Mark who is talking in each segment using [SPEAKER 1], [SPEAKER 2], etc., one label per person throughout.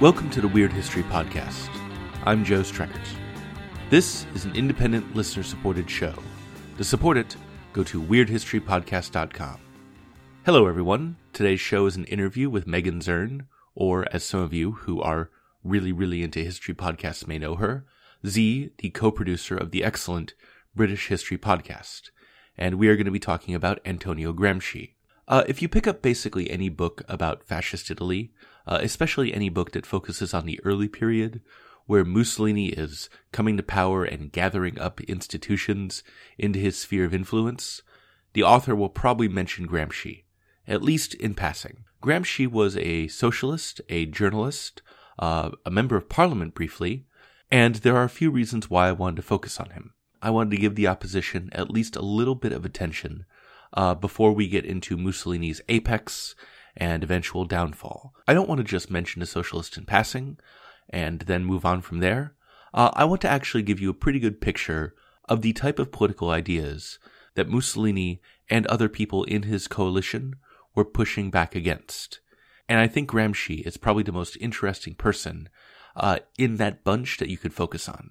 [SPEAKER 1] Welcome to the Weird History Podcast. I'm Joe Streckert. This is an independent listener supported show. To support it, go to weirdhistorypodcast.com. Hello, everyone. Today's show is an interview with Meagan Zurn, or as some of you who are really, really into history podcasts may know her, Zee, the co producer of the excellent British History Podcast. And we are going to be talking about Antonio Gramsci. Uh, if you pick up basically any book about fascist Italy, uh, especially any book that focuses on the early period, where Mussolini is coming to power and gathering up institutions into his sphere of influence, the author will probably mention Gramsci, at least in passing. Gramsci was a socialist, a journalist, uh, a member of parliament briefly, and there are a few reasons why I wanted to focus on him. I wanted to give the opposition at least a little bit of attention uh, before we get into Mussolini's apex and eventual downfall. I don't want to just mention a socialist in passing and then move on from there. Uh, I want to actually give you a pretty good picture of the type of political ideas that Mussolini and other people in his coalition were pushing back against. And I think Gramsci is probably the most interesting person uh, in that bunch that you could focus on.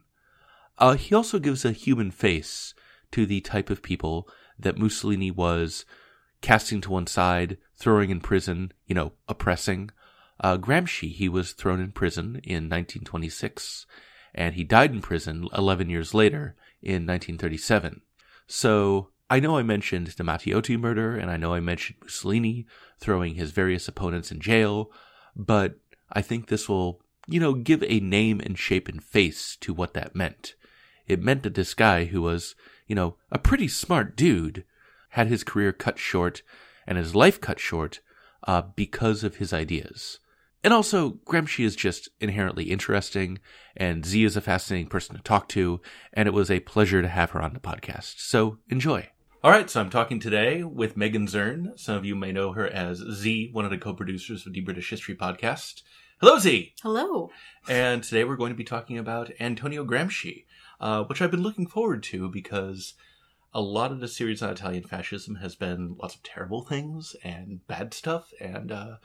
[SPEAKER 1] Uh, he also gives a human face to the type of people that Mussolini was casting to one side, throwing in prison, you know, oppressing. Uh, Gramsci, he was thrown in prison in 1926, and he died in prison 11 years later in 1937. So I know I mentioned the Matteotti murder, and I know I mentioned Mussolini throwing his various opponents in jail, but I think this will, you know, give a name and shape and face to what that meant. It meant that this guy who was, you know, a pretty smart dude had his career cut short and his life cut short uh, because of his ideas. And also, Gramsci is just inherently interesting, and Zee is a fascinating person to talk to, and it was a pleasure to have her on the podcast. So enjoy. All right, so I'm talking today with Meagan Zurn. Some of you may know her as Zee, one of the co-producers of the British History Podcast. Hello, Zee.
[SPEAKER 2] Hello.
[SPEAKER 1] And today we're going to be talking about Antonio Gramsci, uh, which I've been looking forward to because a lot of the series on Italian fascism has been lots of terrible things and bad stuff and uh,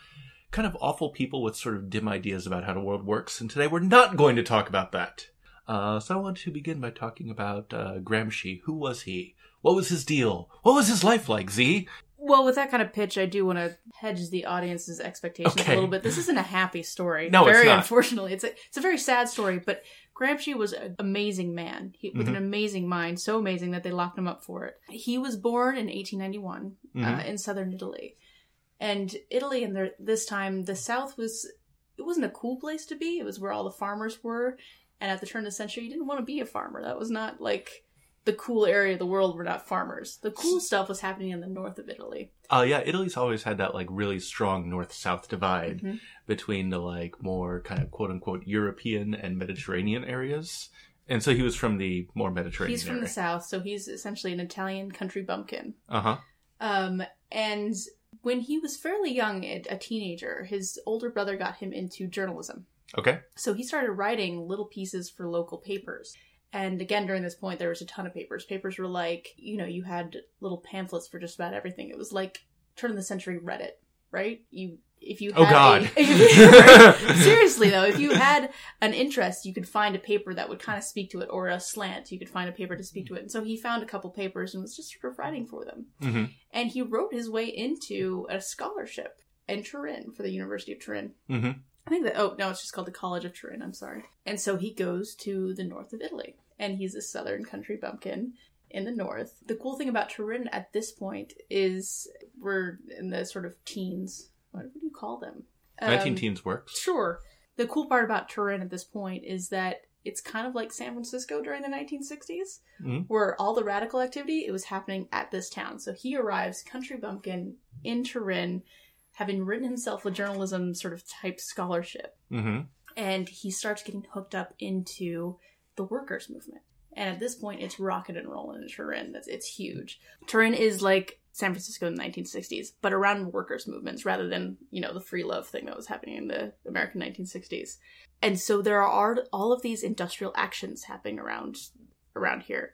[SPEAKER 1] kind of awful people with sort of dim ideas about how the world works. And today we're not going to talk about that. Uh, so I want to begin by talking about uh, Gramsci. Who was he? What was his deal? What was his life like, Zee?
[SPEAKER 2] Well, with that kind of pitch, I do want to hedge the audience's expectations
[SPEAKER 1] Okay.
[SPEAKER 2] a little bit. This isn't a happy story.
[SPEAKER 1] No, it's
[SPEAKER 2] very
[SPEAKER 1] not.
[SPEAKER 2] unfortunately, it's a it's a very sad story. But Gramsci was an amazing man he, with an
[SPEAKER 1] Mm-hmm.
[SPEAKER 2] amazing mind, so amazing that they locked him up for it. He was born in 1891 uh,
[SPEAKER 1] Mhm.
[SPEAKER 2] in southern Italy, and Italy in the, this time, the South was it wasn't a cool place to be. It was where all the farmers were, and at the turn of the century, you didn't want to be a farmer. That was not like the cool area of the world were not farmers. The cool stuff was happening in the north of Italy.
[SPEAKER 1] Uh, yeah, Italy's always had that like really strong north-south divide
[SPEAKER 2] Mhm.
[SPEAKER 1] between the like more kind of quote-unquote European and Mediterranean areas. And so he was from the more Mediterranean
[SPEAKER 2] He's from
[SPEAKER 1] area.
[SPEAKER 2] the south, so he's essentially an Italian country bumpkin.
[SPEAKER 1] Uh-huh.
[SPEAKER 2] Um, and when he was fairly young, a teenager, his older brother got him into journalism.
[SPEAKER 1] Okay.
[SPEAKER 2] So he started writing little pieces for local papers. And again, during this point, there was a ton of papers. Papers were like, you know, you had little pamphlets for just about everything. It was like turn of the century Reddit, right? You, if you had
[SPEAKER 1] Oh,
[SPEAKER 2] a-
[SPEAKER 1] God.
[SPEAKER 2] Right? seriously though, if you had an interest, you could find a paper that would kind of speak to it, or a slant, you could find a paper to speak to it. And so he found a couple papers and was just sort of writing for them.
[SPEAKER 1] hmm
[SPEAKER 2] And he wrote his way into a scholarship in Turin for the University of Turin.
[SPEAKER 1] hmm
[SPEAKER 2] I think that, oh, no, it's just called the College of Turin, I'm sorry. And so he goes to the north of Italy, and he's a southern country bumpkin in the north. The cool thing about Turin at this point is we're in the sort of teens. What, do you call them? Um,
[SPEAKER 1] 19 teens works.
[SPEAKER 2] Sure. The cool part about Turin at this point is that it's kind of like San Francisco during the 1960s,
[SPEAKER 1] Mhm.
[SPEAKER 2] where all the radical activity it was happening at this town. So he arrives, country bumpkin, in Turin, having written himself a journalism sort of type scholarship,
[SPEAKER 1] hmm
[SPEAKER 2] and he starts getting hooked up into the workers' movement. And at this point, it's rocket and rolling in Turin. It's, it's huge. Turin is like San Francisco in the 1960s, but around workers' movements rather than, you know, the free love thing that was happening in the American 1960s. And so there are all of these industrial actions happening around around here.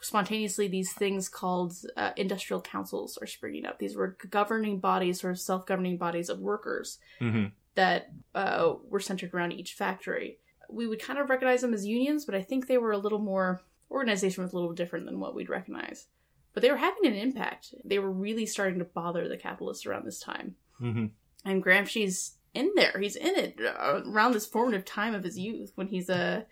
[SPEAKER 2] Spontaneously, these things called uh, industrial councils are springing up. These were governing bodies, sort of self-governing bodies of workers
[SPEAKER 1] hmm
[SPEAKER 2] that uh, were centered around each factory. We would kind of recognize them as unions, but I think they were a little more organization was a little different than what we'd recognize. But they were having an impact. They were really starting to bother the capitalists around this time.
[SPEAKER 1] Mm-hmm.
[SPEAKER 2] And Gramsci's in there. He's in it uh, around this formative time of his youth when he's a,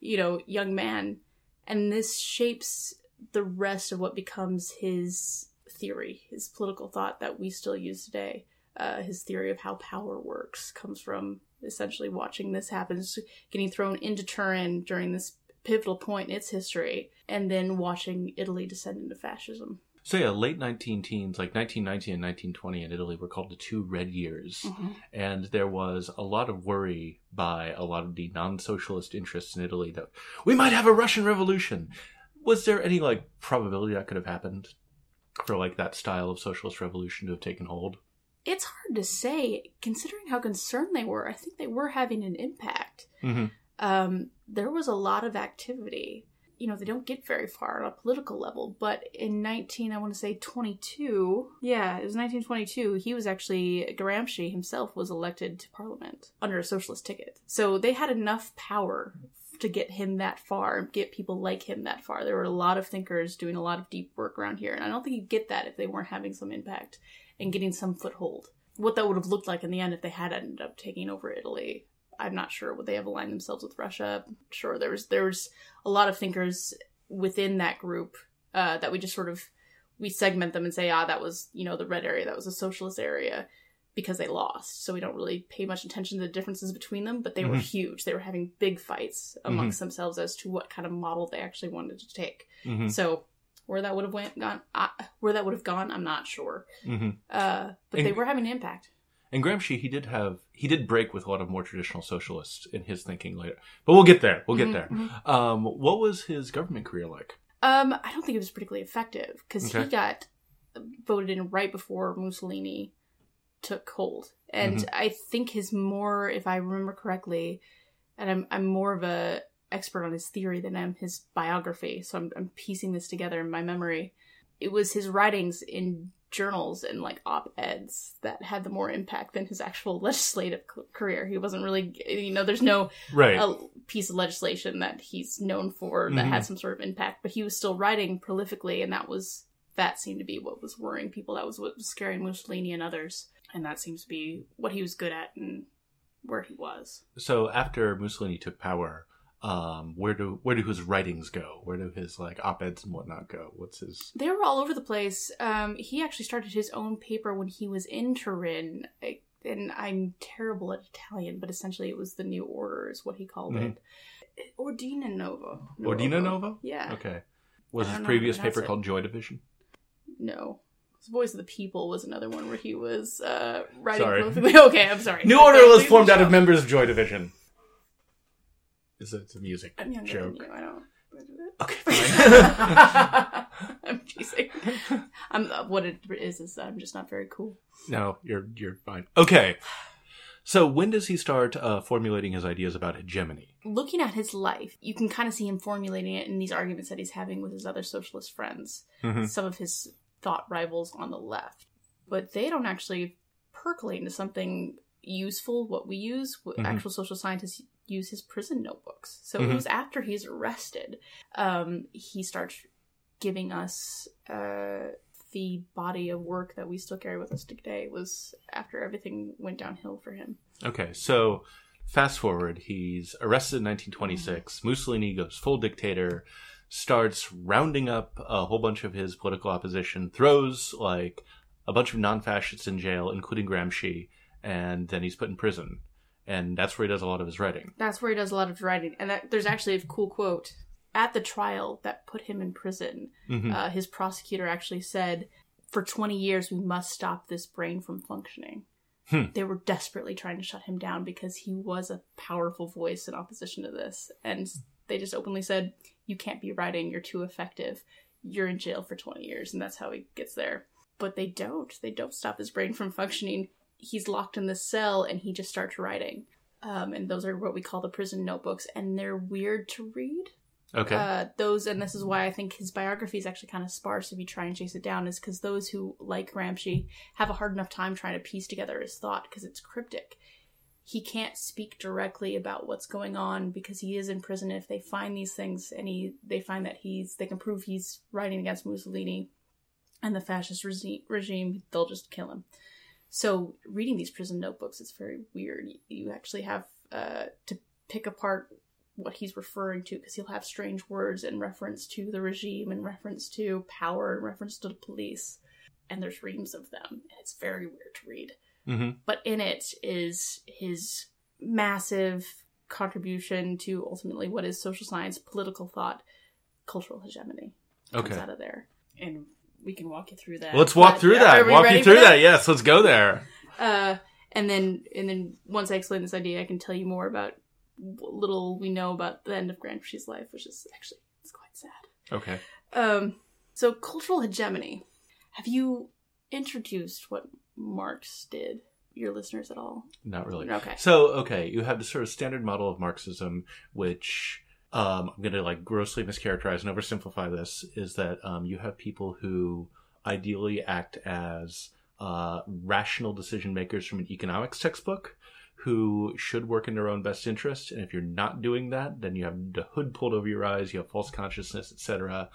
[SPEAKER 2] you know, young man. And this shapes the rest of what becomes his theory, his political thought that we still use today. Uh, his theory of how power works comes from essentially watching this happen, getting thrown into Turin during this pivotal point in its history, and then watching Italy descend into fascism.
[SPEAKER 1] So yeah, late 19 teens, like 1919 and 1920 in Italy were called the two red years.
[SPEAKER 2] Mm-hmm.
[SPEAKER 1] And there was a lot of worry by a lot of the non-socialist interests in Italy that we might have a Russian revolution. Was there any like probability that could have happened for like that style of socialist revolution to have taken hold?
[SPEAKER 2] It's hard to say, considering how concerned they were. I think they were having an impact.
[SPEAKER 1] Mm-hmm.
[SPEAKER 2] Um, there was a lot of activity you know, they don't get very far on a political level. But in 19, I want to say 22, yeah, it was 1922, he was actually, Gramsci himself was elected to parliament under a socialist ticket. So they had enough power to get him that far, get people like him that far. There were a lot of thinkers doing a lot of deep work around here. And I don't think you'd get that if they weren't having some impact and getting some foothold. What that would have looked like in the end if they had ended up taking over Italy I'm not sure would they have aligned themselves with Russia. Sure, there was there was a lot of thinkers within that group uh, that we just sort of we segment them and say, ah, that was you know the red area, that was a socialist area because they lost. So we don't really pay much attention to the differences between them, but they mm-hmm. were huge. They were having big fights amongst mm-hmm. themselves as to what kind of model they actually wanted to take. Mm-hmm. So where that would have went gone, uh, where that would have gone, I'm not sure.
[SPEAKER 1] Mm-hmm.
[SPEAKER 2] Uh, but and, they were having an impact.
[SPEAKER 1] And Gramsci, he did have he did break with a lot of more traditional socialists in his thinking later. But we'll get there. We'll get mm-hmm, there. Mm-hmm. Um, what was his government career like?
[SPEAKER 2] Um, I don't think it was particularly effective because okay. he got voted in right before Mussolini took hold, and mm-hmm. I think his more, if I remember correctly, and I'm I'm more of a expert on his theory than I'm his biography, so I'm, I'm piecing this together in my memory. It was his writings in journals and like op-eds that had the more impact than his actual legislative career. He wasn't really, you know, there's no
[SPEAKER 1] right.
[SPEAKER 2] a piece of legislation that he's known for that mm-hmm. had some sort of impact, but he was still writing prolifically, and that was that seemed to be what was worrying people. That was what was scaring Mussolini and others, and that seems to be what he was good at and where he was.
[SPEAKER 1] So after Mussolini took power, um, where do where do his writings go? Where do his like op eds and whatnot go? What's his?
[SPEAKER 2] They were all over the place. Um, he actually started his own paper when he was in Turin, I, and I'm terrible at Italian, but essentially it was the New Order, is what he called mm-hmm. it. Ordina Nova.
[SPEAKER 1] Ordina Nova.
[SPEAKER 2] Yeah.
[SPEAKER 1] Okay. Was his previous paper called Joy Division?
[SPEAKER 2] No. His Voice of the People was another one where he was uh, writing
[SPEAKER 1] sorry.
[SPEAKER 2] prolifically. Okay, I'm sorry.
[SPEAKER 1] New Order was formed out of members of Joy Division. It's a, it's a music
[SPEAKER 2] I'm younger
[SPEAKER 1] joke.
[SPEAKER 2] than you. I don't.
[SPEAKER 1] Okay, fine.
[SPEAKER 2] I'm teasing. I'm uh, what it is is I'm just not very cool.
[SPEAKER 1] no, you're you're fine. Okay. So when does he start uh, formulating his ideas about hegemony?
[SPEAKER 2] Looking at his life, you can kind of see him formulating it in these arguments that he's having with his other socialist friends,
[SPEAKER 1] Mhm.
[SPEAKER 2] some of his thought rivals on the left. But they don't actually percolate into something useful, what we use, what
[SPEAKER 1] Mhm.
[SPEAKER 2] actual social scientists use his prison notebooks. So
[SPEAKER 1] Mhm.
[SPEAKER 2] it was after he's arrested, um, he starts giving us uh, the body of work that we still carry with us today. It was after everything went downhill for him.
[SPEAKER 1] Okay, so fast forward, he's arrested in 1926. Mussolini goes full dictator, starts rounding up a whole bunch of his political opposition, throws like a bunch of non-fascists in jail, including Gramsci, and then he's put in prison. And that's where he does a lot of his writing.
[SPEAKER 2] That's where he does a lot of his writing. And that, there's actually a cool quote at the trial that put him in prison.
[SPEAKER 1] Mhm.
[SPEAKER 2] Uh, his prosecutor actually said, "For 20 years, we must stop this brain from functioning."
[SPEAKER 1] Hmm.
[SPEAKER 2] They were desperately trying to shut him down because he was a powerful voice in opposition to this, and they just openly said, "You can't be writing. You're too effective. You're in jail for 20 years," and that's how he gets there. But they don't. They don't stop his brain from functioning. He's locked in the cell, and he just starts writing. Um, and those are what we call the prison notebooks, and they're weird to read
[SPEAKER 1] Okay.
[SPEAKER 2] uh, those, and this is why I think his biography is actually kind of sparse if you try and chase it down, is because those who, like Gramsci, have a hard enough time trying to piece together his thought because it's cryptic. he can't speak directly about what's going on because he is in prison. If they find these things and he they find that he's they can prove he's writing against Mussolini and the fascist regi- regime, they'll just kill him. So reading these prison notebooks, it's very weird. You actually have uh, to pick apart what he's referring to because he'll have strange words in reference to the regime, in reference to power, in reference to the police, and there's reams of them, and it's very weird to read.
[SPEAKER 1] Mm-hmm.
[SPEAKER 2] But in it is his massive contribution to ultimately what is social science, political thought, cultural hegemony. Comes
[SPEAKER 1] Okay.
[SPEAKER 2] out of there, and we can walk you through that.
[SPEAKER 1] Let's walk
[SPEAKER 2] But-
[SPEAKER 1] through that. Walk you through that? Yes, let's go there.
[SPEAKER 2] Uh, and then and then once I explain this idea, I can tell you more about what little we know about the end of Gramsci's life, which is actually it's quite sad.
[SPEAKER 1] Okay.
[SPEAKER 2] Um, so cultural hegemony. Have you introduced what Marx did? Your listeners at all?
[SPEAKER 1] Not really.
[SPEAKER 2] Okay.
[SPEAKER 1] So, okay, you have the sort of standard model of Marxism, which um, I'm going to like grossly mischaracterize and oversimplify this, is that um, you have people who ideally act as uh, rational decision makers from an economics textbook who should work in their own best interest. And if you're not doing that, then you have the hood pulled over your eyes, you have false consciousness, etc.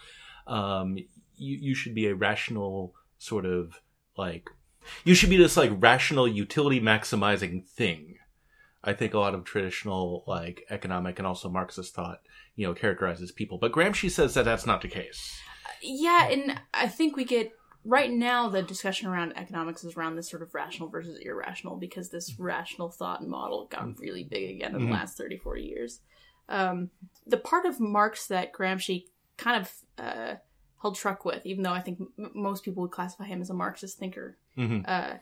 [SPEAKER 1] Um, you, you should be a rational sort of like you should be this like rational utility maximizing thing. I think a lot of traditional like economic and also Marxist thought, you know, characterizes people. But Gramsci says that that's not the case.
[SPEAKER 2] Yeah, and I think we get right now the discussion around economics is around this sort of rational versus irrational because this rational thought and model got really big again in the last 30, 40 years. Um, the part of Marx that Gramsci kind of uh, held truck with, even though I think m- most people would classify him as a Marxist thinker,
[SPEAKER 1] Mm-hmm.
[SPEAKER 2] uh,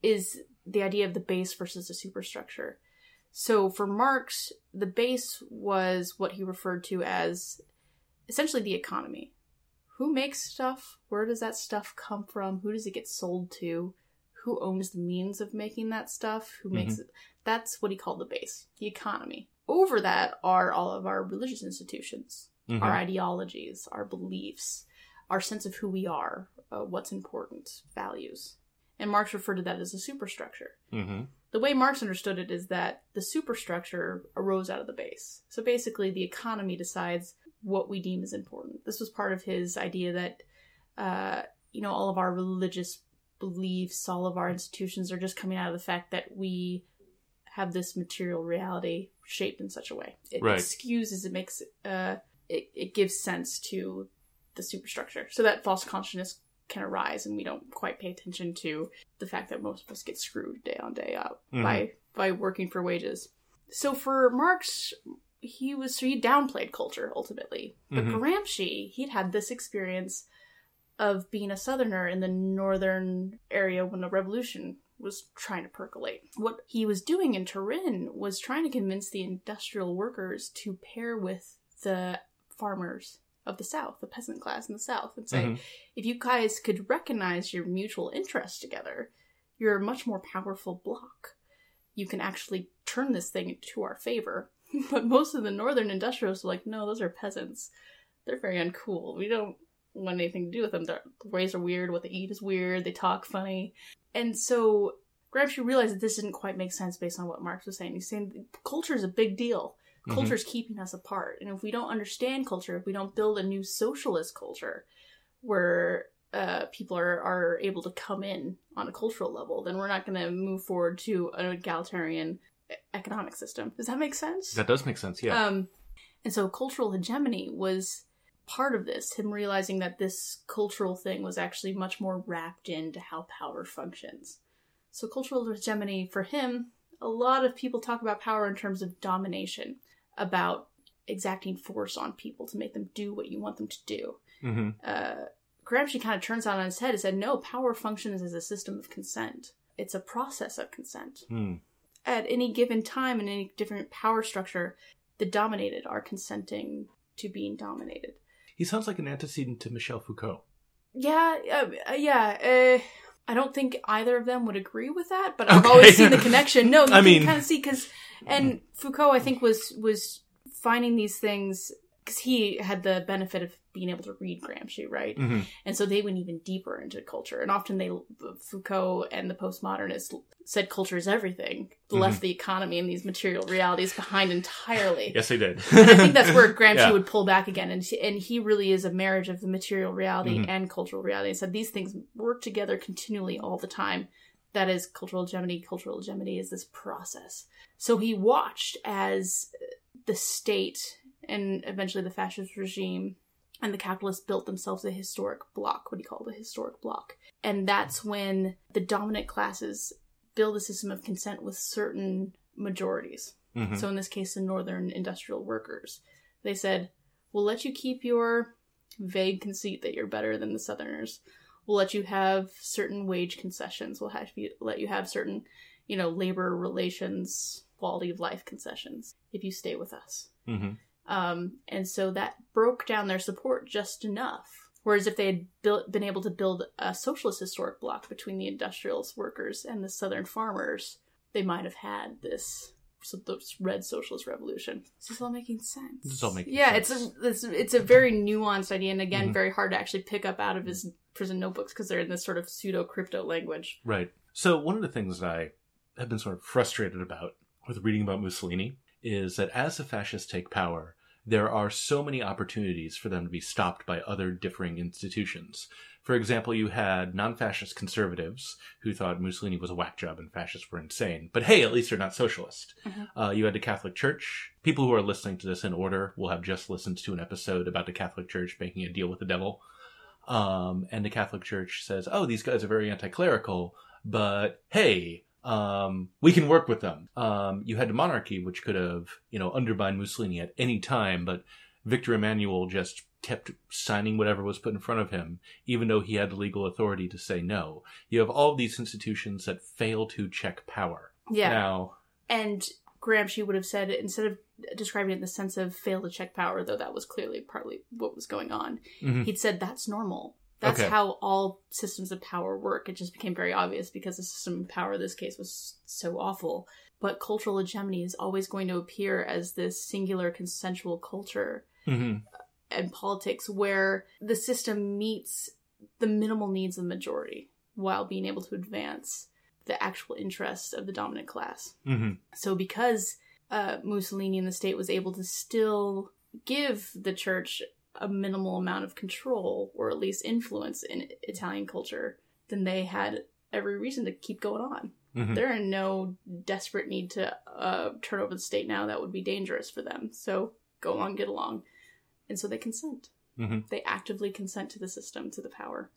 [SPEAKER 2] is the idea of the base versus the superstructure. So for Marx, the base was what he referred to as essentially the economy. Who makes stuff? Where does that stuff come from? Who does it get sold to? Who owns the means of making that stuff? Who makes it? That's what he called the base, the economy. Over that are all of our religious institutions,
[SPEAKER 1] Mm-hmm.
[SPEAKER 2] our ideologies, our beliefs, our sense of who we are, uh, what's important, values. And Marx referred to that as a superstructure.
[SPEAKER 1] Mm-hmm.
[SPEAKER 2] The way Marx understood it is that the superstructure arose out of the base. So basically, the economy decides what we deem as important. This was part of his idea that, uh, you know, all of our religious beliefs, all of our institutions are just coming out of the fact that we have this material reality shaped in such a way. It
[SPEAKER 1] Right.
[SPEAKER 2] excuses, it makes, uh, it, it gives sense to the superstructure. So that false consciousness can arise and we don't quite pay attention to the fact that most of us get screwed day on day out
[SPEAKER 1] Mhm.
[SPEAKER 2] by by working for wages. So for Marx, he was so he downplayed culture ultimately. But
[SPEAKER 1] Mhm.
[SPEAKER 2] Gramsci, he'd had this experience of being a southerner in the northern area when the revolution was trying to percolate. What he was doing in Turin was trying to convince the industrial workers to pair with the farmers of the south, the peasant class in the south, and say,
[SPEAKER 1] Mhm.
[SPEAKER 2] if you guys could recognize your mutual interests together, you're a much more powerful bloc. You can actually turn this thing into our favor. but most of the northern industrialists are like, no, those are peasants. They're very uncool. We don't want anything to do with them. Their ways are weird. What they eat is weird. They talk funny. And so Gramsci realized that this didn't quite make sense based on what Marx was saying. He's saying culture is a big deal. Culture is keeping us apart. And if we don't understand culture, if we don't build a new socialist culture where uh, people are, are able to come in on a cultural level, then we're not going to move forward to an egalitarian economic system. Does that make sense?
[SPEAKER 1] That does make sense. Yeah.
[SPEAKER 2] Um, and so cultural hegemony was part of this, him realizing that this cultural thing was actually much more wrapped into how power functions. So cultural hegemony for him, a lot of people talk about power in terms of domination, about exacting force on people to make them do what you want them to do.
[SPEAKER 1] mm-hmm.
[SPEAKER 2] Uh, Gramsci kind of turns that on his head and said, no, power functions as a system of consent. It's a process of consent
[SPEAKER 1] Mm.
[SPEAKER 2] at any given time in any different power structure, the dominated are consenting to being dominated.
[SPEAKER 1] He sounds like an antecedent to Michel Foucault.
[SPEAKER 2] Yeah, uh, uh, yeah. Uh, I don't think either of them would agree with that, but I've
[SPEAKER 1] Okay.
[SPEAKER 2] always seen the connection. No, you
[SPEAKER 1] I
[SPEAKER 2] can
[SPEAKER 1] mean-
[SPEAKER 2] kind of see because, and Foucault, I think was was finding these things because he had the benefit of being able to read Gramsci, right?
[SPEAKER 1] Mhm.
[SPEAKER 2] And so they went even deeper into culture. And often they, Foucault and the postmodernists said culture is everything, left the economy and these material realities behind entirely.
[SPEAKER 1] Yes, they did.
[SPEAKER 2] And I think that's where Gramsci
[SPEAKER 1] Yeah.
[SPEAKER 2] would pull back again. And, and he really is a marriage of the material reality
[SPEAKER 1] Mhm.
[SPEAKER 2] and cultural reality. And said these things work together continually all the time. That is cultural hegemony. Cultural hegemony is this process. So he watched as the state and eventually the fascist regime and the capitalists built themselves a historic bloc, what he called a historic bloc. And that's when the dominant classes build a system of consent with certain majorities.
[SPEAKER 1] Mhm.
[SPEAKER 2] So in this case, the northern industrial workers, they said, "We'll let you keep your vague conceit that you're better than the southerners. We'll let you have certain wage concessions. We'll have you let you have certain, you know, labor relations, quality of life concessions if you stay with us."
[SPEAKER 1] Mhm.
[SPEAKER 2] Um, and so that broke down their support just enough. Whereas if they had built, been able to build a socialist historic bloc between the industrialist workers and the southern farmers, they might have had this so this red socialist revolution. Is this all making sense?
[SPEAKER 1] This is all making
[SPEAKER 2] yeah,
[SPEAKER 1] sense.
[SPEAKER 2] it's a it's, it's a very nuanced idea, and again,
[SPEAKER 1] Mhm.
[SPEAKER 2] very hard to actually pick up out of his prison notebooks because they're in this sort of pseudo crypto language.
[SPEAKER 1] Right. So one of the things that I have been sort of frustrated about with reading about Mussolini is that as the fascists take power, there are so many opportunities for them to be stopped by other differing institutions. For example, you had non-fascist conservatives who thought Mussolini was a whack job and fascists were insane. But hey, at least they're not socialist.
[SPEAKER 2] Mhm.
[SPEAKER 1] Uh, you had the Catholic Church. People who are listening to this in order will have just listened to an episode about the Catholic Church making a deal with the devil. Um, and the Catholic Church says, "Oh, these guys are very anti-clerical, but hey, um, we can work with them." Um, you had the monarchy, which could have, you know, undermined Mussolini at any time, but Victor Emmanuel just kept signing whatever was put in front of him, even though he had the legal authority to say no. You have all these institutions that fail to check power.
[SPEAKER 2] Yeah,
[SPEAKER 1] Now,
[SPEAKER 2] and Gramsci would have said instead of describing it in the sense of fail to check power, though that was clearly partly what was going on.
[SPEAKER 1] Mhm.
[SPEAKER 2] He'd said that's normal. That's
[SPEAKER 1] Okay.
[SPEAKER 2] how all systems of power work. It just became very obvious because the system of power in this case was so awful. But cultural hegemony is always going to appear as this singular consensual culture
[SPEAKER 1] Mhm.
[SPEAKER 2] and politics where the system meets the minimal needs of the majority while being able to advance the actual interests of the dominant class.
[SPEAKER 1] Mhm.
[SPEAKER 2] So because uh, Mussolini and the state was able to still give the church a minimal amount of control or at least influence in Italian culture, then they had every reason to keep going on.
[SPEAKER 1] Mhm.
[SPEAKER 2] They're in no desperate need to uh, turn over the state now. That would be dangerous for them. So go along, get along. And so they consent.
[SPEAKER 1] Mhm.
[SPEAKER 2] They actively consent to the system, to the power.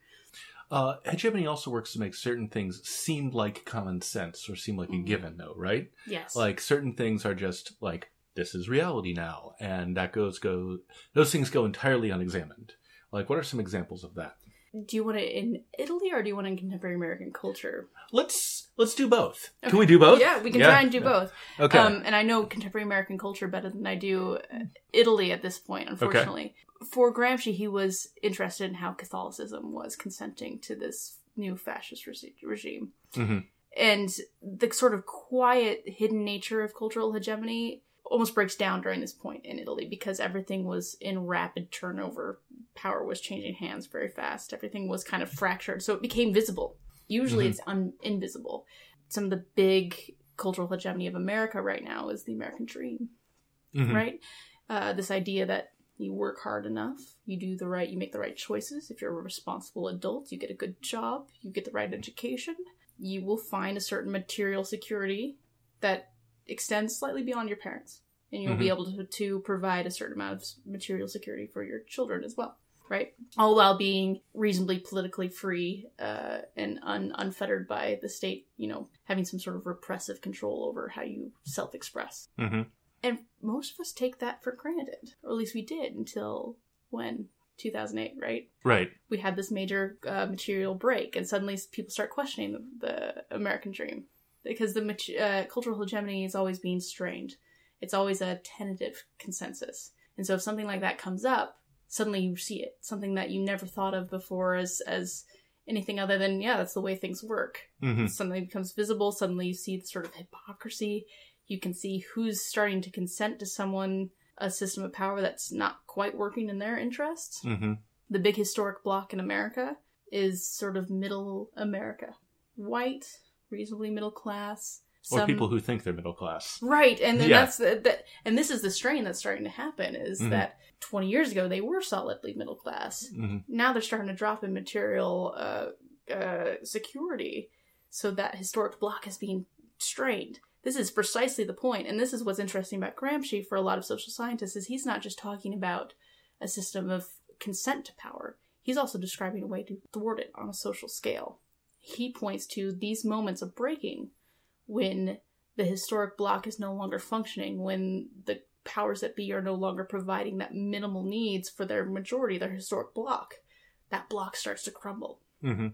[SPEAKER 1] Uh, hegemony also works to make certain things seem like common sense or seem like a
[SPEAKER 2] Mhm.
[SPEAKER 1] given, though, right?
[SPEAKER 2] Yes.
[SPEAKER 1] Like certain things are just like this is reality now, and that goes go those things go entirely unexamined. Like, what are some examples of that?
[SPEAKER 2] Do you want it in Italy or do you want it in contemporary American culture?
[SPEAKER 1] Let's let's do both. Can we do both?
[SPEAKER 2] Yeah, we can
[SPEAKER 1] Yeah.
[SPEAKER 2] try and do both.
[SPEAKER 1] Okay.
[SPEAKER 2] Um, and I know contemporary American culture better than I do uh, Italy at this point, unfortunately. For Gramsci, he was interested in how Catholicism was consenting to this new fascist regi- regime.
[SPEAKER 1] Mhm.
[SPEAKER 2] And the sort of quiet, hidden nature of cultural hegemony almost breaks down during this point in Italy because everything was in rapid turnover. Power was changing hands very fast. Everything was kind of fractured. So it became visible. Usually
[SPEAKER 1] Mhm.
[SPEAKER 2] it's un- invisible. Some of the big cultural hegemony of America right now is the American dream,
[SPEAKER 1] Mhm.
[SPEAKER 2] right? Uh, this idea that you work hard enough, you do the right, you make the right choices. If you're a responsible adult, you get a good job, you get the right education, you will find a certain material security that extends slightly beyond your parents. And you'll be
[SPEAKER 1] Mhm.
[SPEAKER 2] able to, to provide a certain amount of material security for your children as well, right? All while being reasonably politically free uh, and un- unfettered by the state, you know, having some sort of repressive control over how you self express.
[SPEAKER 1] Mhm.
[SPEAKER 2] And most of us take that for granted, or at least we did until when? 2008, right?
[SPEAKER 1] Right.
[SPEAKER 2] we had this major uh, material break, and suddenly people start questioning the, the American dream because the uh, cultural hegemony is always being strained. It's always a tentative consensus, and so if something like that comes up, suddenly you see it, something that you never thought of before as as anything other than yeah, that's the way things work.
[SPEAKER 1] Mhm.
[SPEAKER 2] Suddenly becomes visible. Suddenly you see the sort of hypocrisy. You can see who's starting to consent to someone a system of power that's not quite working in their interests.
[SPEAKER 1] Mm-hmm.
[SPEAKER 2] The big historic bloc in America is sort of middle America. White, reasonably middle class.
[SPEAKER 1] Or people who think they're middle class.
[SPEAKER 2] Right, and then
[SPEAKER 1] Yeah.
[SPEAKER 2] that's the, that, and this is the strain that's starting to happen is
[SPEAKER 1] Mhm.
[SPEAKER 2] that 20 years ago they were solidly middle class.
[SPEAKER 1] hmm
[SPEAKER 2] Now they're starting to drop in material uh, uh, security, so that historic bloc is being strained. This is precisely the point, and this is what's interesting about Gramsci for a lot of social scientists is he's not just talking about a system of consent to power. He's also describing a way to thwart it on a social scale. He points to these moments of breaking when the historic bloc is no longer functioning, when the powers that be are no longer providing that minimal needs for their majority, their historic bloc. That block starts to crumble.
[SPEAKER 1] hmm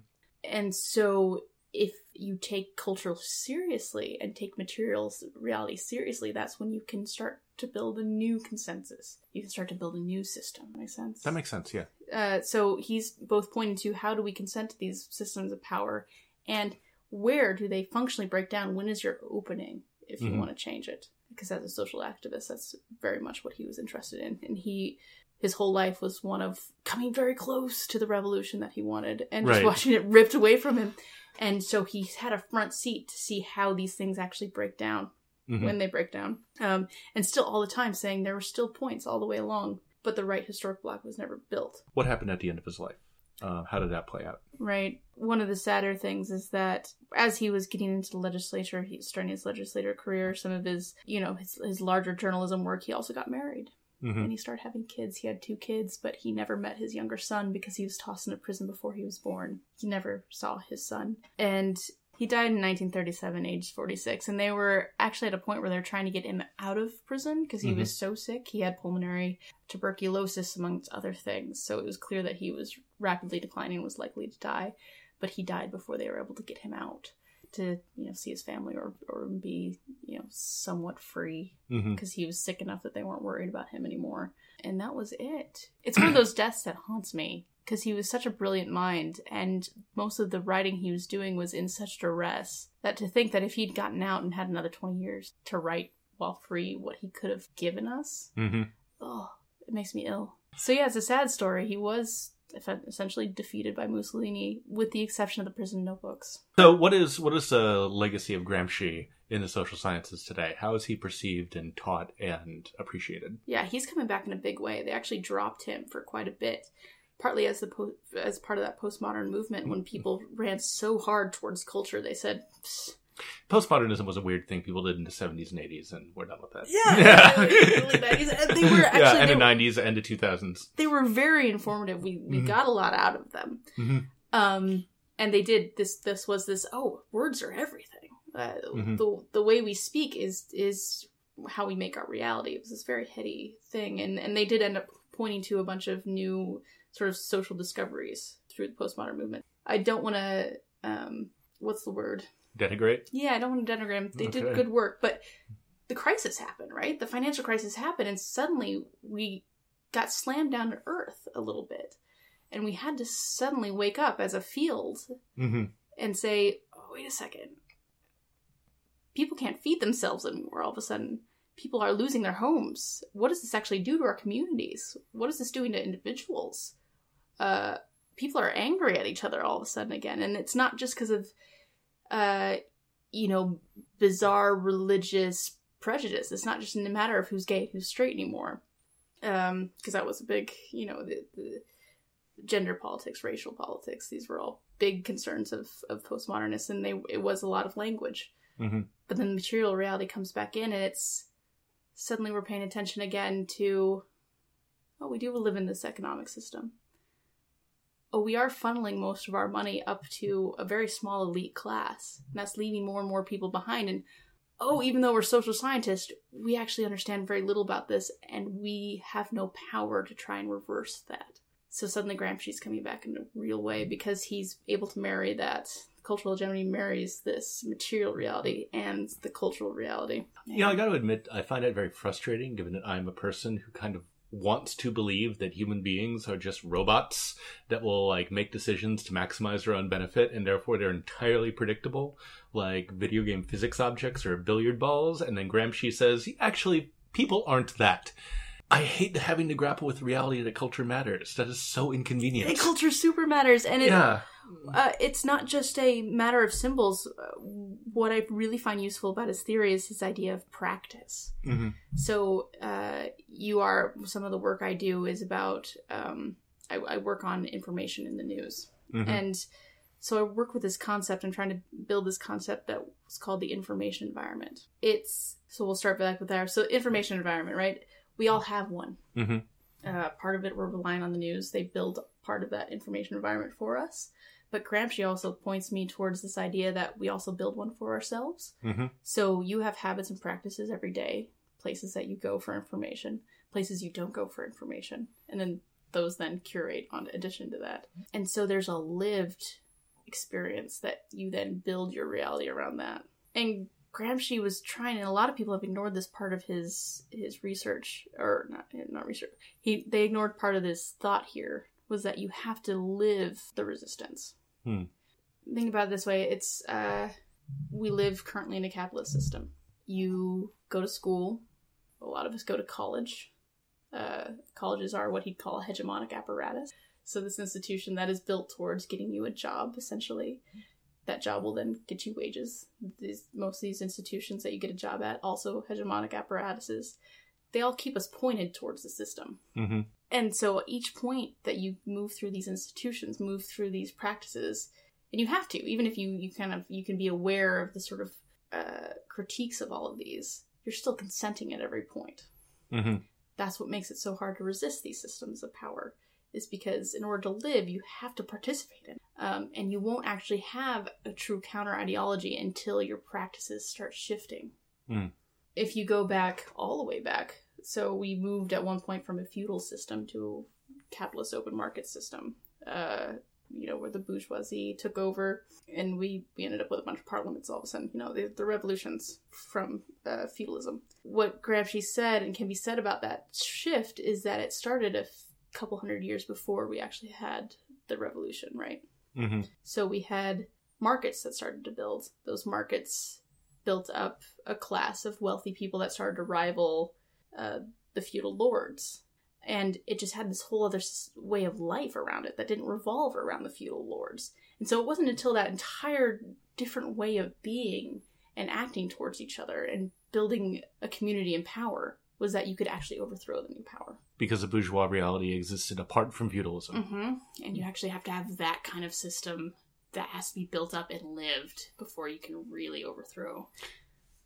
[SPEAKER 2] And so if you take culture seriously and take materials reality seriously, that's when you can start to build a new consensus. You can start to build a new system. Makes sense?
[SPEAKER 1] That makes sense. Yeah.
[SPEAKER 2] uh, so he's both pointing to how do we consent to these systems of power and where do they functionally break down when is your opening if you
[SPEAKER 1] Mhm.
[SPEAKER 2] want to change it because as a social activist that's very much what he was interested in and he his whole life was one of coming very close to the revolution that he wanted and just watching it ripped away from him and so he had a front seat to see how these things actually break down
[SPEAKER 1] Mhm.
[SPEAKER 2] when they break down. Um, and still all the time saying there were still points all the way along, but the right historic bloc was never built.
[SPEAKER 1] What happened at the end of his life? Uh, how did that play out?
[SPEAKER 2] Right. One of the sadder things is that as he was getting into the legislature, he was starting his legislator career, some of his, you know, his, his larger journalism work, he also got married.
[SPEAKER 1] hmm
[SPEAKER 2] And he started having kids. He had two kids, but he never met his younger son because he was tossed into prison before he was born. He never saw his son. And he died in 1937, aged 46. And they were actually at a point where they were trying to get him out of prison because he
[SPEAKER 1] Mhm.
[SPEAKER 2] was so sick. He had pulmonary tuberculosis, amongst other things. So it was clear that he was rapidly declining and was likely to die. But he died before they were able to get him out to, you know, see his family or, or be, you know, somewhat free because he was sick enough that they weren't worried about him anymore. And that was it. It's one of those deaths that haunts me because he was such a brilliant mind, and most of the writing he was doing was in such duress that to think that if he'd gotten out and had another 20 years to write while free what he could have given us,
[SPEAKER 1] mm-hmm.
[SPEAKER 2] oh, it makes me ill. So, yeah, it's a sad story. He was essentially defeated by Mussolini, with the exception of the prison notebooks.
[SPEAKER 1] So, what is what is the legacy of Gramsci in the social sciences today? How is he perceived and taught and appreciated?
[SPEAKER 2] Yeah, he's coming back in a big way. They actually dropped him for quite a bit, partly as the po- as part of that postmodern movement. When people ran so hard towards culture, they said, "Psst,
[SPEAKER 1] Postmodernism was a weird thing people did in the seventies and eighties, and we're done with that.
[SPEAKER 2] Yeah, really nice. And they were
[SPEAKER 1] yeah,
[SPEAKER 2] actually-
[SPEAKER 1] and
[SPEAKER 2] they
[SPEAKER 1] the
[SPEAKER 2] were-
[SPEAKER 1] nineties and the two thousands.
[SPEAKER 2] they were very informative. We we
[SPEAKER 1] Mhm.
[SPEAKER 2] got a lot out of them."
[SPEAKER 1] Mhm.
[SPEAKER 2] Um, and they did this. This was this. Oh, words are everything. Uh,
[SPEAKER 1] Mhm.
[SPEAKER 2] The the way we speak is is how we make our reality. It was this very heady thing, and and they did end up pointing to a bunch of new sort of social discoveries through the postmodern movement. I don't want to. Um, what's the word?
[SPEAKER 1] Denigrate.
[SPEAKER 2] Yeah, I don't want to denigrate them. They did good work, but the crisis happened, right? The financial crisis happened, and suddenly we got slammed down to earth a little bit. And we had to suddenly wake up as a field
[SPEAKER 1] hmm
[SPEAKER 2] and say, oh, wait a second. People can't feed themselves anymore all of a sudden. People are losing their homes. What does this actually do to our communities? What is this doing to individuals? Uh, people are angry at each other all of a sudden again. And it's not just because of, uh, you know, bizarre religious prejudice. It's not just a matter of who's gay, who's straight anymore. Um, because that was a big, you know, the, the gender politics, racial politics. These were all big concerns of, of postmodernists, and they it was a lot of language.
[SPEAKER 1] hmm
[SPEAKER 2] But then material reality comes back in, and it's suddenly we're paying attention again to, oh, we do live in this economic system. Oh, we are funneling most of our money up to a very small elite class, and that's leaving more and more people behind. And oh, even though we're social scientists, we actually understand very little about this, and we have no power to try and reverse that. So suddenly Gramsci's coming back in a real way because he's able to marry that. Cultural hegemony marries this material reality and the cultural reality.
[SPEAKER 1] You know, I got to admit, I find it very frustrating, given that I'm a person who kind of wants to believe that human beings are just robots that will like make decisions to maximize their own benefit and therefore they're entirely predictable like video game physics objects or billiard balls and then Gramsci says actually people aren't that I hate having to grapple with reality that culture matters. That is so inconvenient.
[SPEAKER 2] And culture super matters, and it,
[SPEAKER 1] yeah.
[SPEAKER 2] uh, it's not just a matter of symbols. Uh, what I really find useful about his theory is his idea of practice.
[SPEAKER 1] Mhm.
[SPEAKER 2] So, uh, you are some of the work I do is about. Um, I, I work on information in the news,
[SPEAKER 1] Mhm.
[SPEAKER 2] and so I work with this concept. I'm trying to build this concept that's called the information environment. It's so we'll start back with that. So, information environment, right? We all have one.
[SPEAKER 1] Mhm.
[SPEAKER 2] Uh, part of it we're relying on the news. They build part of that information environment for us. But Gramsci also points me towards this idea that we also build one for ourselves.
[SPEAKER 1] Mhm.
[SPEAKER 2] So you have habits and practices every day, places that you go for information, places you don't go for information, and then those then curate on addition to that. And so there's a lived experience that you then build your reality around that. And Gramsci was trying, and a lot of people have ignored this part of his his research, or not not research. He they ignored part of this thought here was that you have to live the resistance.
[SPEAKER 1] Hmm.
[SPEAKER 2] Think about it this way: it's uh, we live currently in a capitalist system. You go to school. A lot of us go to college. Uh, colleges are what he'd call a hegemonic apparatus. So this institution that is built towards getting you a job, essentially. That job will then get you wages. These, most of these institutions that you get a job at, also hegemonic apparatuses, they all keep us pointed towards the system.
[SPEAKER 1] Mhm.
[SPEAKER 2] And so each point that you move through these institutions, move through these practices, and you have to, even if you, you kind of you can be aware of the sort of uh, critiques of all of these, you're still consenting at every point.
[SPEAKER 1] Mhm.
[SPEAKER 2] That's what makes it so hard to resist these systems of power, is because in order to live, you have to participate in. it. Um, and you won't actually have a true counter ideology until your practices start shifting.
[SPEAKER 1] Mm.
[SPEAKER 2] If you go back all the way back, so we moved at one point from a feudal system to a capitalist open market system. Uh, you know, where the bourgeoisie took over, and we, we ended up with a bunch of parliaments all of a sudden. You know, the, the revolutions from uh, feudalism. What Gramsci said and can be said about that shift is that it started a couple hundred years before we actually had the revolution, right?
[SPEAKER 1] Mhm.
[SPEAKER 2] So we had markets that started to build. Those markets built up a class of wealthy people that started to rival uh, the feudal lords. And it just had this whole other way of life around it that didn't revolve around the feudal lords. And so it wasn't until that entire different way of being and acting towards each other and building a community in power was that you could actually overthrow the new power.
[SPEAKER 1] Because the bourgeois reality existed apart from feudalism.
[SPEAKER 2] Mm-hmm. And you actually have to have that kind of system that has to be built up and lived before you can really overthrow.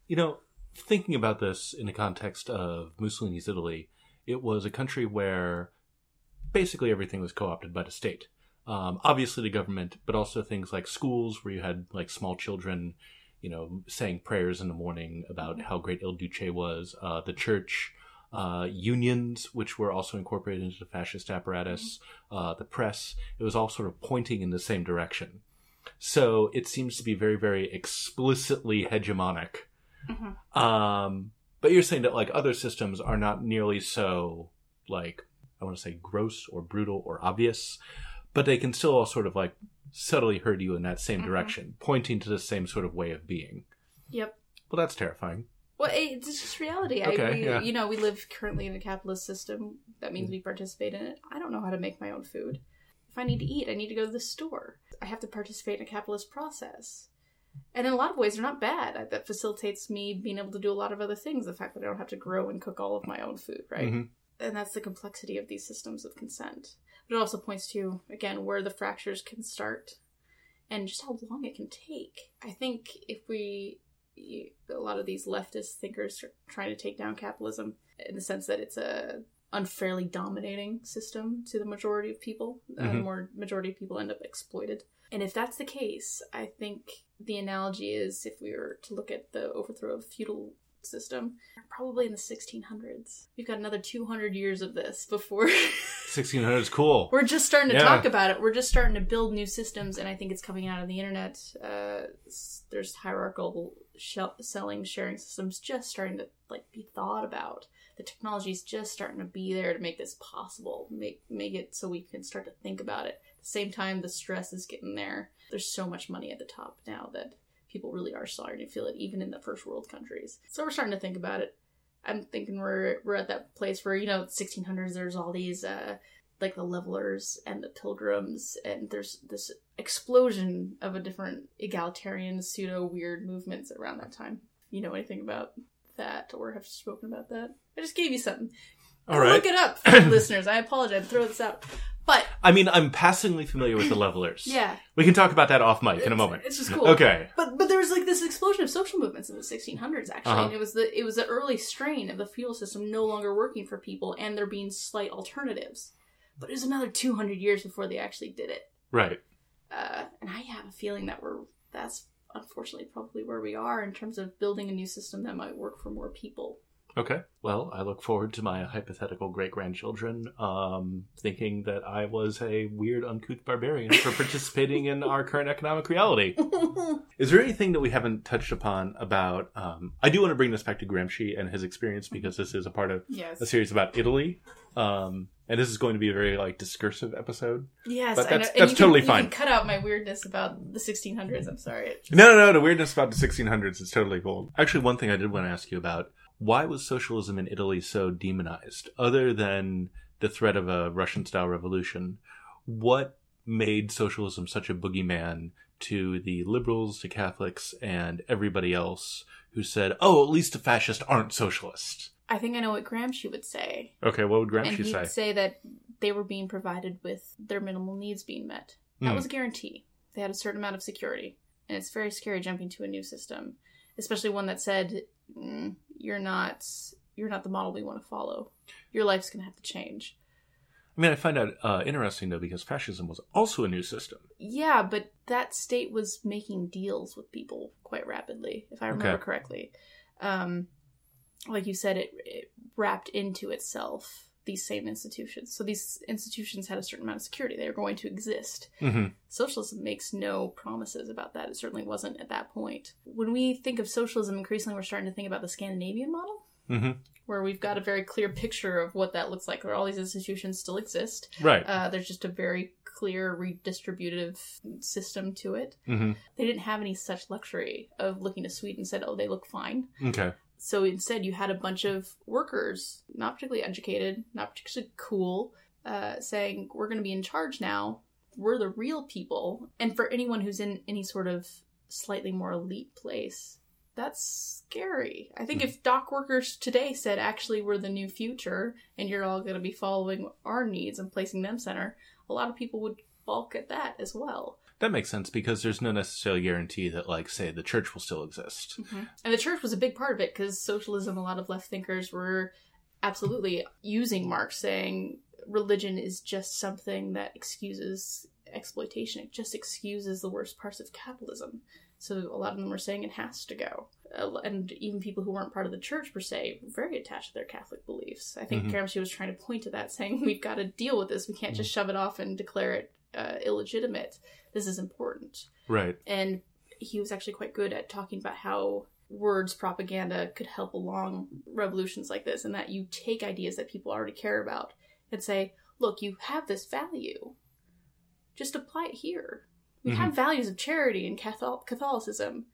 [SPEAKER 1] You know, thinking about this in the context of Mussolini's Italy, it was a country where basically everything was co opted by the state. Um, obviously, the government, but also things like schools where you had like small children, you know, saying prayers in the morning about how great Il Duce was, uh, the church, uh, unions, which were also incorporated into the fascist apparatus, uh, the press. It was all sort of pointing in the same direction. So it seems to be very, very explicitly hegemonic.
[SPEAKER 2] Mhm.
[SPEAKER 1] Um, but you're saying that like other systems are not nearly so like I want to say gross or brutal or obvious, but they can still all sort of like subtly hurt you in that same
[SPEAKER 2] Mhm.
[SPEAKER 1] direction, pointing to the same sort of way of being.
[SPEAKER 2] Yep.
[SPEAKER 1] Well, that's terrifying.
[SPEAKER 2] Well, it's just reality.
[SPEAKER 1] Okay,
[SPEAKER 2] I, we,
[SPEAKER 1] yeah.
[SPEAKER 2] You know, we live currently in a capitalist system. That means we participate in it. I don't know how to make my own food. If I need to eat, I need to go to the store. I have to participate in a capitalist process. And in a lot of ways, they're not bad. That facilitates me being able to do a lot of other things. The fact that I don't have to grow and cook all of my own food, right?
[SPEAKER 1] Mhm.
[SPEAKER 2] And that's the complexity of these systems of consent. But it also points to, again, where the fractures can start and just how long it can take. I think if we, a lot of these leftist thinkers are trying to take down capitalism in the sense that it's a unfairly dominating system to the majority of people. Uh, the
[SPEAKER 1] Mhm.
[SPEAKER 2] more majority of people end up exploited. And if that's the case, I think the analogy is if we were to look at the overthrow of feudal system, probably in the 1600s. We've got another 200 years of this before
[SPEAKER 1] 1600 is cool.
[SPEAKER 2] we're just starting to
[SPEAKER 1] Yeah.
[SPEAKER 2] talk about it. We're just starting to build new systems, and I think it's coming out of the internet. Uh, there's hierarchical shell selling, sharing systems just starting to like be thought about. The technology is just starting to be there to make this possible, make make it so we can start to think about it. At the same time, the stress is getting there. There's so much money at the top now that people really are starting to feel it, even in the first world countries. So we're starting to think about it. I'm thinking we're we're at that place where you know 1600s. There's all these uh like the levelers and the pilgrims, and there's this explosion of a different egalitarian pseudo weird movements around that time. You know anything about that, or have spoken about that? I just gave you something.
[SPEAKER 1] All right.
[SPEAKER 2] Look it up, listeners. I apologize. Throw this out, but
[SPEAKER 1] I mean, I'm passingly familiar with the levelers.
[SPEAKER 2] yeah,
[SPEAKER 1] We can talk about that off mic in a moment.
[SPEAKER 2] It's just cool.
[SPEAKER 1] Okay.
[SPEAKER 2] But but there was like this explosion of social movements in the 1600s actually,
[SPEAKER 1] Uh-huh.
[SPEAKER 2] and it was the it was the early strain of the feudal system no longer working for people, and there being slight alternatives. But it was another 200 years before they actually did it,
[SPEAKER 1] Right.
[SPEAKER 2] uh, and I have a feeling that we're that's unfortunately probably where we are in terms of building a new system that might work for more people.
[SPEAKER 1] Okay. Well, I look forward to my hypothetical great grandchildren um, thinking that I was a weird, uncouth barbarian for participating in our current economic reality. Is there anything that we haven't touched upon about? Um, I do want to bring this back to Gramsci and his experience because this is a part of
[SPEAKER 2] yes.
[SPEAKER 1] a series about Italy. Um, and this is going to be a very like discursive episode.
[SPEAKER 2] Yes,
[SPEAKER 1] But
[SPEAKER 2] I know.
[SPEAKER 1] that's- that's totally
[SPEAKER 2] can,
[SPEAKER 1] fine.
[SPEAKER 2] can cut out my weirdness about the 1600s. I'm sorry.
[SPEAKER 1] No, no, no. The weirdness about the 1600s is totally cool. Actually, one thing I did want to ask you about why was socialism in Italy so demonized? Other than the threat of a Russian style revolution, what made socialism such a boogeyman to the liberals, to Catholics, and everybody else who said, oh, at least the fascists aren't socialists?
[SPEAKER 2] I think I know what Gramsci would say.
[SPEAKER 1] Okay, what would
[SPEAKER 2] and
[SPEAKER 1] Gramsci
[SPEAKER 2] he'd
[SPEAKER 1] say?
[SPEAKER 2] say that they were being provided with their minimal needs being met. That
[SPEAKER 1] Hmm.
[SPEAKER 2] was a guarantee. They had a certain amount of security, and it's very scary jumping to a new system, especially one that said, mm, "You're not, you're not the model we want to follow. Your life's going to have to change."
[SPEAKER 1] I mean, I find that uh, interesting though because fascism was also a new system.
[SPEAKER 2] Yeah, but that state was making deals with people quite rapidly, if I remember
[SPEAKER 1] Okay.
[SPEAKER 2] correctly. Um, like you said, it, it wrapped into itself these same institutions. So these institutions had a certain amount of security; they were going to exist.
[SPEAKER 1] hmm
[SPEAKER 2] Socialism makes no promises about that. It certainly wasn't at that point. When we think of socialism, increasingly we're starting to think about the Scandinavian model,
[SPEAKER 1] hmm
[SPEAKER 2] where we've got a very clear picture of what that looks like, where all these institutions still exist.
[SPEAKER 1] Right.
[SPEAKER 2] Uh, there's just a very clear redistributive system to it.
[SPEAKER 1] hmm
[SPEAKER 2] They didn't have any such luxury of looking to Sweden and said, oh, they look fine.
[SPEAKER 1] Okay.
[SPEAKER 2] So instead, you had a bunch of workers, not particularly educated, not particularly cool, uh, saying, we're going to be in charge now. We're the real people. And for anyone who's in any sort of slightly more elite place, that's scary. I think if dock workers today said, actually, we're the new future and you're all going to be following our needs and placing them center, a lot of people would balk at that as well.
[SPEAKER 1] That makes sense because there's no necessary guarantee that, like, say, the church will still exist.
[SPEAKER 2] And the church was a big part of it because socialism, a lot of left thinkers were absolutely using Marx, saying religion is just something that excuses exploitation. It just excuses the worst parts of capitalism. So a lot of them were saying it has to go. Uh, And even people who weren't part of the church per se were very attached to their Catholic beliefs. I think
[SPEAKER 1] Mhm.
[SPEAKER 2] Gramsci was trying to point to that, saying we've got to deal with this. We can't just shove it off and declare it uh, illegitimate. This is important
[SPEAKER 1] Right.
[SPEAKER 2] and he was actually quite good at talking about how words propaganda could help along revolutions like this and that you take ideas that people already care about and say look you have this value just apply it here we
[SPEAKER 1] Mhm.
[SPEAKER 2] have values of charity and catholicism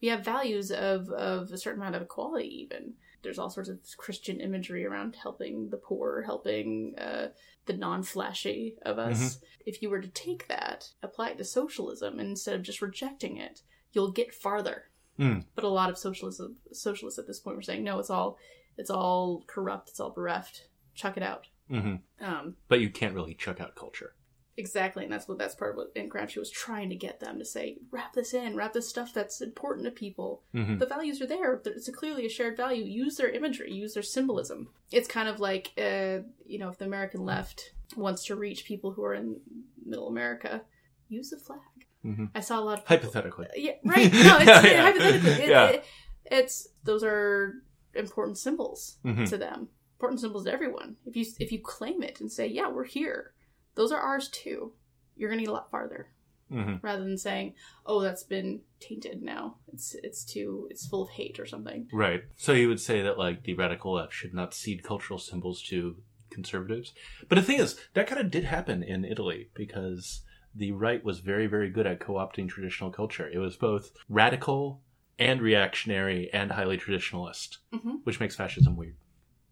[SPEAKER 2] we have values of, of a certain amount of equality even there's all sorts of christian imagery around helping the poor helping uh, the non-flashy of us. If you were to take that apply it to socialism and instead of just rejecting it you'll get farther.
[SPEAKER 1] Mm.
[SPEAKER 2] but a lot of socialism socialists at this point were saying no it's all it's all corrupt it's all bereft. Chuck it out.
[SPEAKER 1] Hmm
[SPEAKER 2] um,
[SPEAKER 1] But you can't really chuck out culture.
[SPEAKER 2] Exactly and that's what that's part of what and Gramsci was trying to get them to say wrap this in wrap this stuff that's important to people
[SPEAKER 1] hmm
[SPEAKER 2] the values are there. It's a clearly a shared value. Use their imagery. Use their symbolism. It's kind of like, uh, you know, if the American left wants to reach people who are in Middle America, use the flag.
[SPEAKER 1] hmm
[SPEAKER 2] I saw a lot of people-
[SPEAKER 1] Hypothetically.
[SPEAKER 2] Yeah, right. No, it's
[SPEAKER 1] Yeah, yeah.
[SPEAKER 2] hypothetically. It,
[SPEAKER 1] Yeah.
[SPEAKER 2] it- it's those are important symbols
[SPEAKER 1] Mhm.
[SPEAKER 2] to them. Important symbols to everyone. If you if you claim it and say, yeah, we're here, those are ours too. You're gonna get a lot farther
[SPEAKER 1] hmm
[SPEAKER 2] rather than saying, "Oh, that's been tainted now. It's it's too it's full of hate or something."
[SPEAKER 1] Right. So you would say that like the radical left should not cede cultural symbols to conservatives. But the thing is, that kind of did happen in Italy because the right was very, very good at co-opting traditional culture. It was both radical and reactionary and highly traditionalist,
[SPEAKER 2] Mhm.
[SPEAKER 1] which makes fascism weird.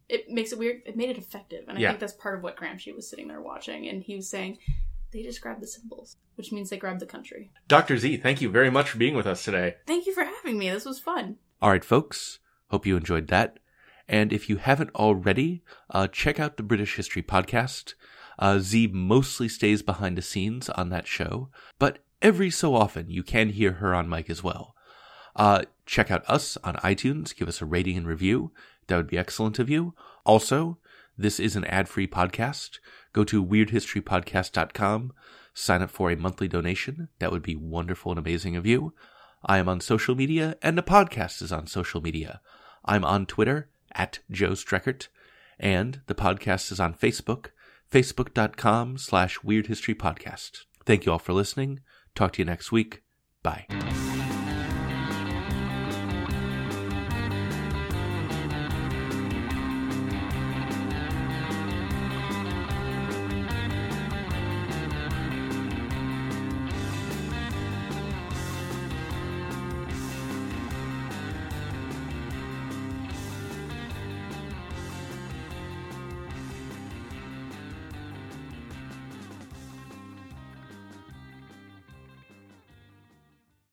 [SPEAKER 2] It makes it weird. It made it effective, and I
[SPEAKER 1] Yeah.
[SPEAKER 2] think that's part of what Gramsci was sitting there watching, and he was saying they just grabbed the symbols, which means they grabbed the country.
[SPEAKER 1] Dr. Zee, thank you very much for being with us today.
[SPEAKER 2] Thank you for having me. This was fun.
[SPEAKER 1] All right, folks. Hope you enjoyed that. And if you haven't already, uh, check out the British History Podcast. Uh, Zee mostly stays behind the scenes on that show, but every so often you can hear her on mic as well. Uh, check out us on iTunes. Give us a rating and review. That would be excellent of you. Also, this is an ad-free podcast. Go to weirdhistorypodcast.com. Sign up for a monthly donation. That would be wonderful and amazing of you. I am on social media, and the podcast is on social media. I'm on Twitter at Joe Streckert, and the podcast is on Facebook, facebook.com slash Weird History Podcast. Thank you all for listening. Talk to you next week. Bye.